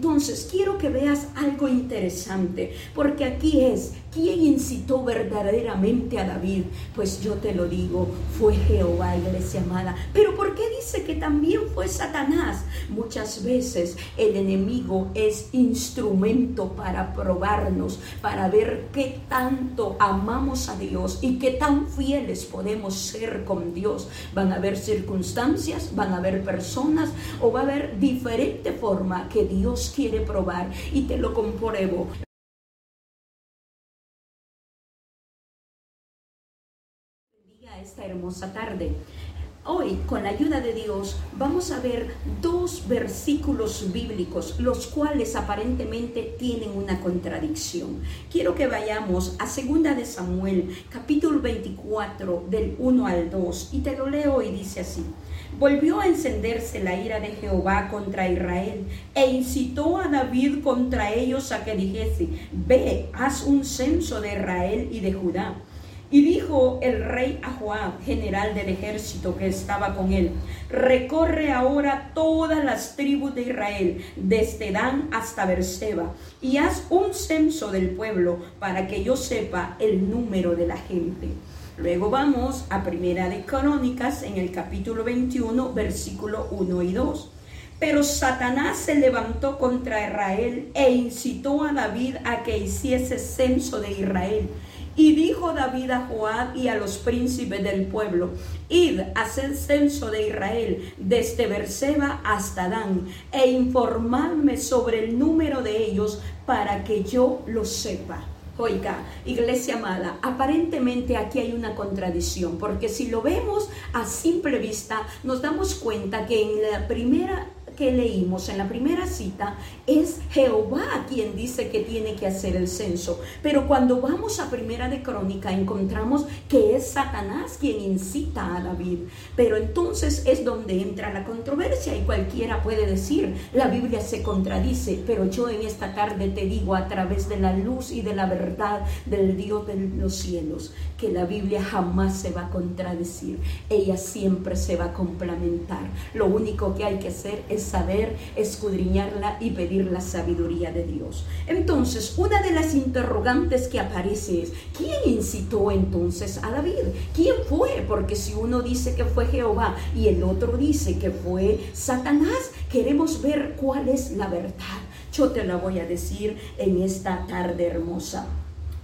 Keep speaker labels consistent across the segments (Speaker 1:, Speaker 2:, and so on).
Speaker 1: do Entonces, quiero que veas algo interesante, porque aquí es, ¿quién incitó verdaderamente a David? Pues yo te lo digo, fue Jehová, iglesia amada. Pero ¿por qué dice que también fue Satanás? Muchas veces el enemigo es instrumento para probarnos, para ver qué tanto amamos a Dios y qué tan fieles podemos ser con Dios. Van a haber circunstancias, van a haber personas o va a haber diferente forma que Dios quiere probar y te lo compruebo. esta hermosa tarde. Hoy, con la ayuda de Dios, vamos a ver dos versículos bíblicos, los cuales aparentemente tienen una contradicción. Quiero que vayamos a 2 de Samuel, capítulo 24, del 1 al 2, y te lo leo y dice así. Volvió a encenderse la ira de Jehová contra Israel e incitó a David contra ellos a que dijese, ve, haz un censo de Israel y de Judá. Y dijo el rey a Joab, general del ejército que estaba con él, recorre ahora todas las tribus de Israel, desde Dan hasta Berseba, y haz un censo del pueblo para que yo sepa el número de la gente. Luego vamos a Primera de Crónicas en el capítulo 21, versículo 1 y 2. Pero Satanás se levantó contra Israel e incitó a David a que hiciese censo de Israel. Y dijo David a Joab y a los príncipes del pueblo, id, hacer censo de Israel desde Berseba hasta Dan, e informadme sobre el número de ellos para que yo lo sepa. Oiga, iglesia amada, aparentemente aquí hay una contradicción, porque si lo vemos a simple vista, nos damos cuenta que en la primera que leímos en la primera cita es Jehová quien dice que tiene que hacer el censo. Pero cuando vamos a primera de crónica encontramos que es Satanás quien incita a David. Pero entonces es donde entra la controversia y cualquiera puede decir, la Biblia se contradice, pero yo en esta tarde te digo a través de la luz y de la verdad del Dios de los cielos, que la Biblia jamás se va a contradecir, ella siempre se va a complementar. Lo único que hay que hacer es saber escudriñarla y pedir la sabiduría de Dios. Entonces, una de las interrogantes que aparece es, ¿quién incitó entonces a David? ¿Quién fue? Porque si uno dice que fue Jehová y el otro dice que fue Satanás, queremos ver cuál es la verdad. Yo te la voy a decir en esta tarde hermosa.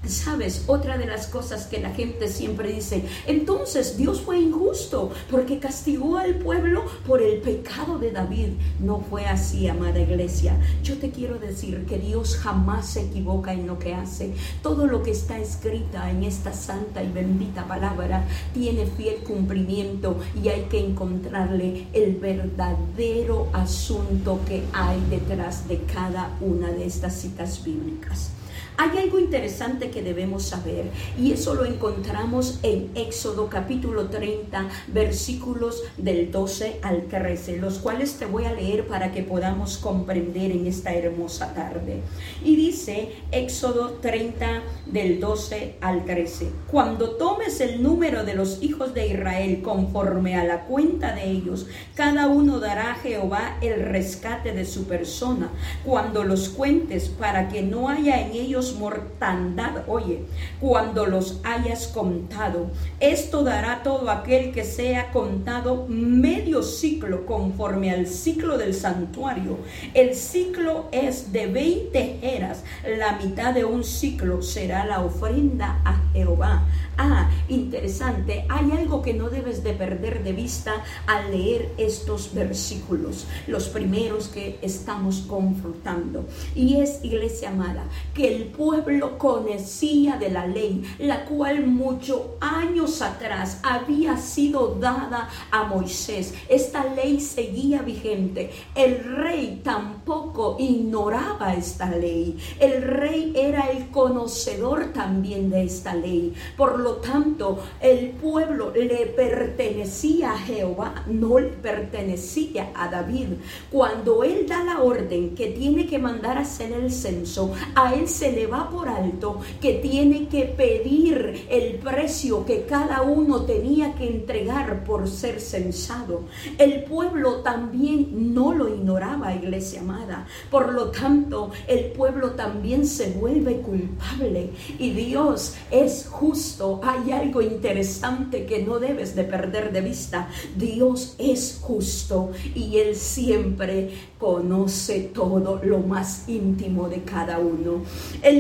Speaker 1: Sabes, otra de las cosas que la gente siempre dice, entonces Dios fue injusto porque castigó al pueblo por el pecado de David. No fue así, amada iglesia. Yo te quiero decir que Dios jamás se equivoca en lo que hace. Todo lo que está escrita en esta santa y bendita palabra tiene fiel cumplimiento y hay que encontrarle el verdadero asunto que hay detrás de cada una de estas citas bíblicas. Hay algo interesante que debemos saber y eso lo encontramos en Éxodo capítulo 30 versículos del 12 al 13, los cuales te voy a leer para que podamos comprender en esta hermosa tarde. Y dice Éxodo 30 del 12 al 13, cuando tomes el número de los hijos de Israel conforme a la cuenta de ellos, cada uno dará a Jehová el rescate de su persona, cuando los cuentes para que no haya en ellos mortandad. Oye, cuando los hayas contado, esto dará todo aquel que sea contado medio ciclo conforme al ciclo del santuario. El ciclo es de 20 eras. La mitad de un ciclo será la ofrenda a Jehová. Ah, interesante. Hay algo que no debes de perder de vista al leer estos versículos, los primeros que estamos confrontando. Y es, iglesia amada, que el pueblo conocía de la ley, la cual muchos años atrás había sido dada a Moisés. Esta ley seguía vigente. El rey tampoco ignoraba esta ley. El rey era el conocedor también de esta ley. Por lo tanto, el pueblo le pertenecía a Jehová, no le pertenecía a David. Cuando él da la orden que tiene que mandar a hacer el censo, a él se le va por alto que tiene que pedir el precio que cada uno tenía que entregar por ser censado. El pueblo también no lo ignoraba, iglesia amada. Por lo tanto, el pueblo también se vuelve culpable y Dios es justo. Hay algo interesante que no debes de perder de vista. Dios es justo y Él siempre conoce todo lo más íntimo de cada uno.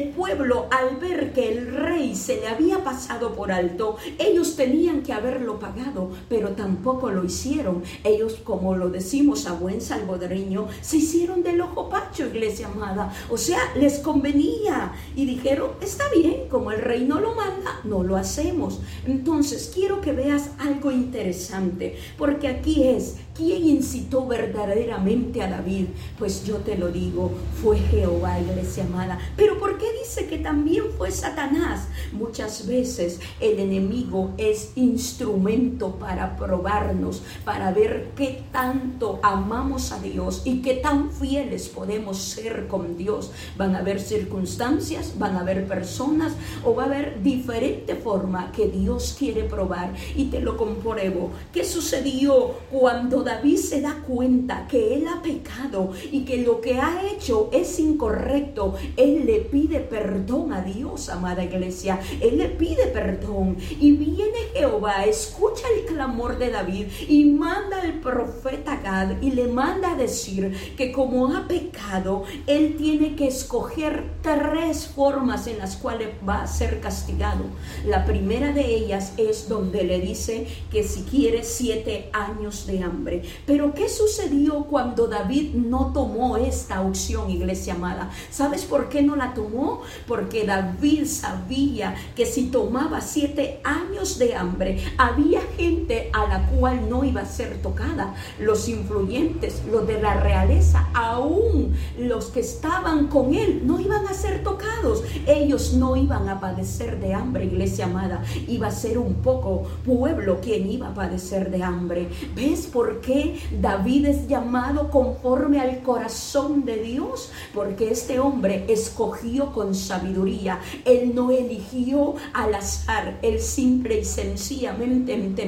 Speaker 1: Pueblo al ver que el rey se le había pasado por alto, ellos tenían que haberlo pagado, pero tampoco lo hicieron. Ellos, como lo decimos a buen salvadoreño, se hicieron del ojo pacho, iglesia amada. O sea, les convenía y dijeron, está bien, como el rey no lo manda, no lo hacemos. Entonces, quiero que veas algo interesante, porque aquí es ¿Quién incitó verdaderamente a David? Pues yo te lo digo, fue Jehová, iglesia amada. Pero ¿por qué dice que también fue Satanás? Muchas veces el enemigo es instrumento para probarnos, para ver qué tanto amamos a Dios y qué tan fieles podemos ser con Dios. Van a haber circunstancias, van a haber personas o va a haber diferente forma que Dios quiere probar. Y te lo compruebo. ¿Qué sucedió cuando David se da cuenta que él ha pecado y que lo que ha hecho es incorrecto, él le pide perdón a Dios, amada iglesia. Él le pide perdón. Y viene Jehová, escucha el clamor de David y manda al profeta Gad y le manda a decir que como ha pecado, él tiene que escoger tres formas en las cuales va a ser castigado. La primera de ellas es donde le dice que si quiere siete años de hambre. Pero ¿qué sucedió cuando David no tomó esta opción, iglesia amada? ¿Sabes por qué no la tomó? Porque David sabía que si tomaba siete años de hambre, había gente a la cual no iba a ser tocada. Los influyentes, los de la realeza, aún los que estaban con él, no iban a ser tocados. Ellos no iban a padecer de hambre, iglesia amada. Iba a ser un poco pueblo quien iba a padecer de hambre. ¿Ves por qué David es llamado conforme al corazón de Dios? Porque este hombre escogió con sabiduría. Él no eligió al azar. Él simple y sencillamente entendió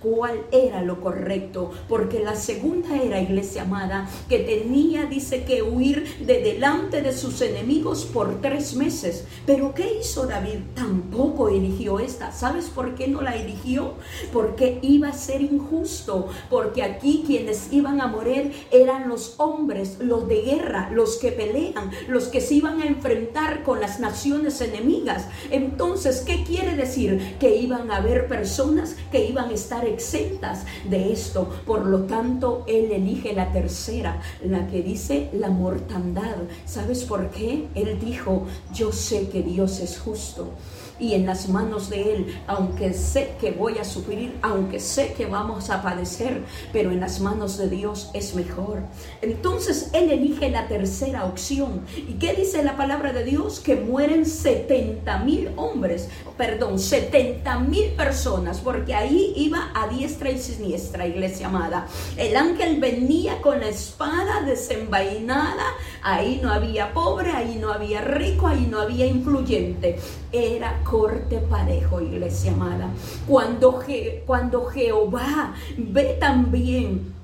Speaker 1: cuál era lo correcto. Porque la segunda era, iglesia amada, que tenía, dice que huir de delante de sus enemigos por tres meses. Pero ¿qué hizo David? Tampoco eligió esta. ¿Sabes por qué no la eligió? Porque iba a ser injusto. Por porque aquí quienes iban a morir eran los hombres, los de guerra, los que pelean, los que se iban a enfrentar con las naciones enemigas. Entonces, ¿qué quiere decir? Que iban a haber personas que iban a estar exentas de esto. Por lo tanto, él elige la tercera, la que dice la mortandad. ¿Sabes por qué? Él dijo, yo sé que Dios es justo y en las manos de Él, aunque sé que voy a sufrir, aunque sé que vamos a padecer, pero en las manos de Dios es mejor. Entonces Él elige la tercera opción. ¿Y qué dice la palabra de Dios? Que mueren 70 mil hombres, perdón, 70 mil personas, porque ahí iba a diestra y siniestra, iglesia amada. El ángel venía con la espada desenvainada, ahí no había pobre, ahí no había rico, ahí no había influyente. Era corte parejo, iglesia amada. Cuando, cuando Jehová ve también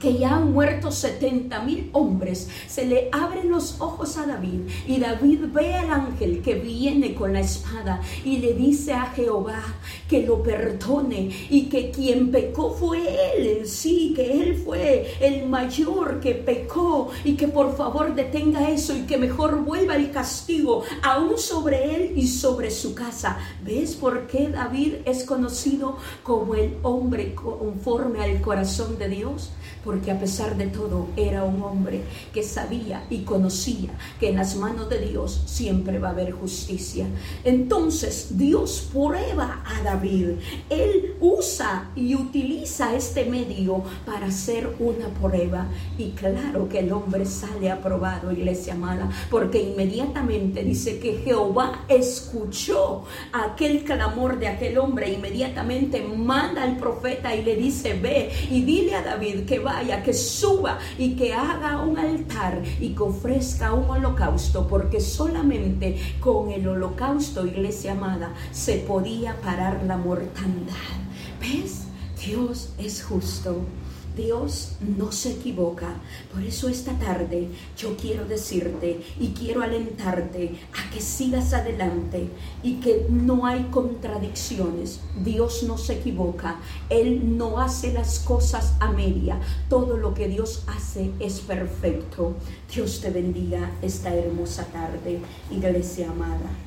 Speaker 1: que ya han muerto 70 mil hombres, se le abren los ojos a David y David ve al ángel que viene con la espada y le dice a Jehová que lo perdone y que quien pecó fue él sí, que él fue el mayor que pecó y que por favor detenga eso y que mejor vuelva el castigo aún sobre él y sobre su casa. ¿Ves por qué David es conocido como el hombre conforme al corazón de Dios? Porque a pesar de todo era un hombre que sabía y conocía que en las manos de Dios siempre va a haber justicia. Entonces Dios prueba a David. Él usa y utiliza este medio para hacer una prueba. Y claro que el hombre sale aprobado, iglesia mala, porque inmediatamente dice que Jehová escuchó aquel clamor de aquel hombre. Inmediatamente manda al profeta y le dice, ve y dile a David que vaya, que suba y que haga un altar y que ofrezca un holocausto, porque solamente con el holocausto, iglesia amada, se podía parar la mortandad. ¿Ves? Dios es justo. Dios no se equivoca. Por eso esta tarde yo quiero decirte y quiero alentarte a que sigas adelante y que no hay contradicciones. Dios no se equivoca. Él no hace las cosas a media. Todo lo que Dios hace es perfecto. Dios te bendiga esta hermosa tarde, iglesia amada.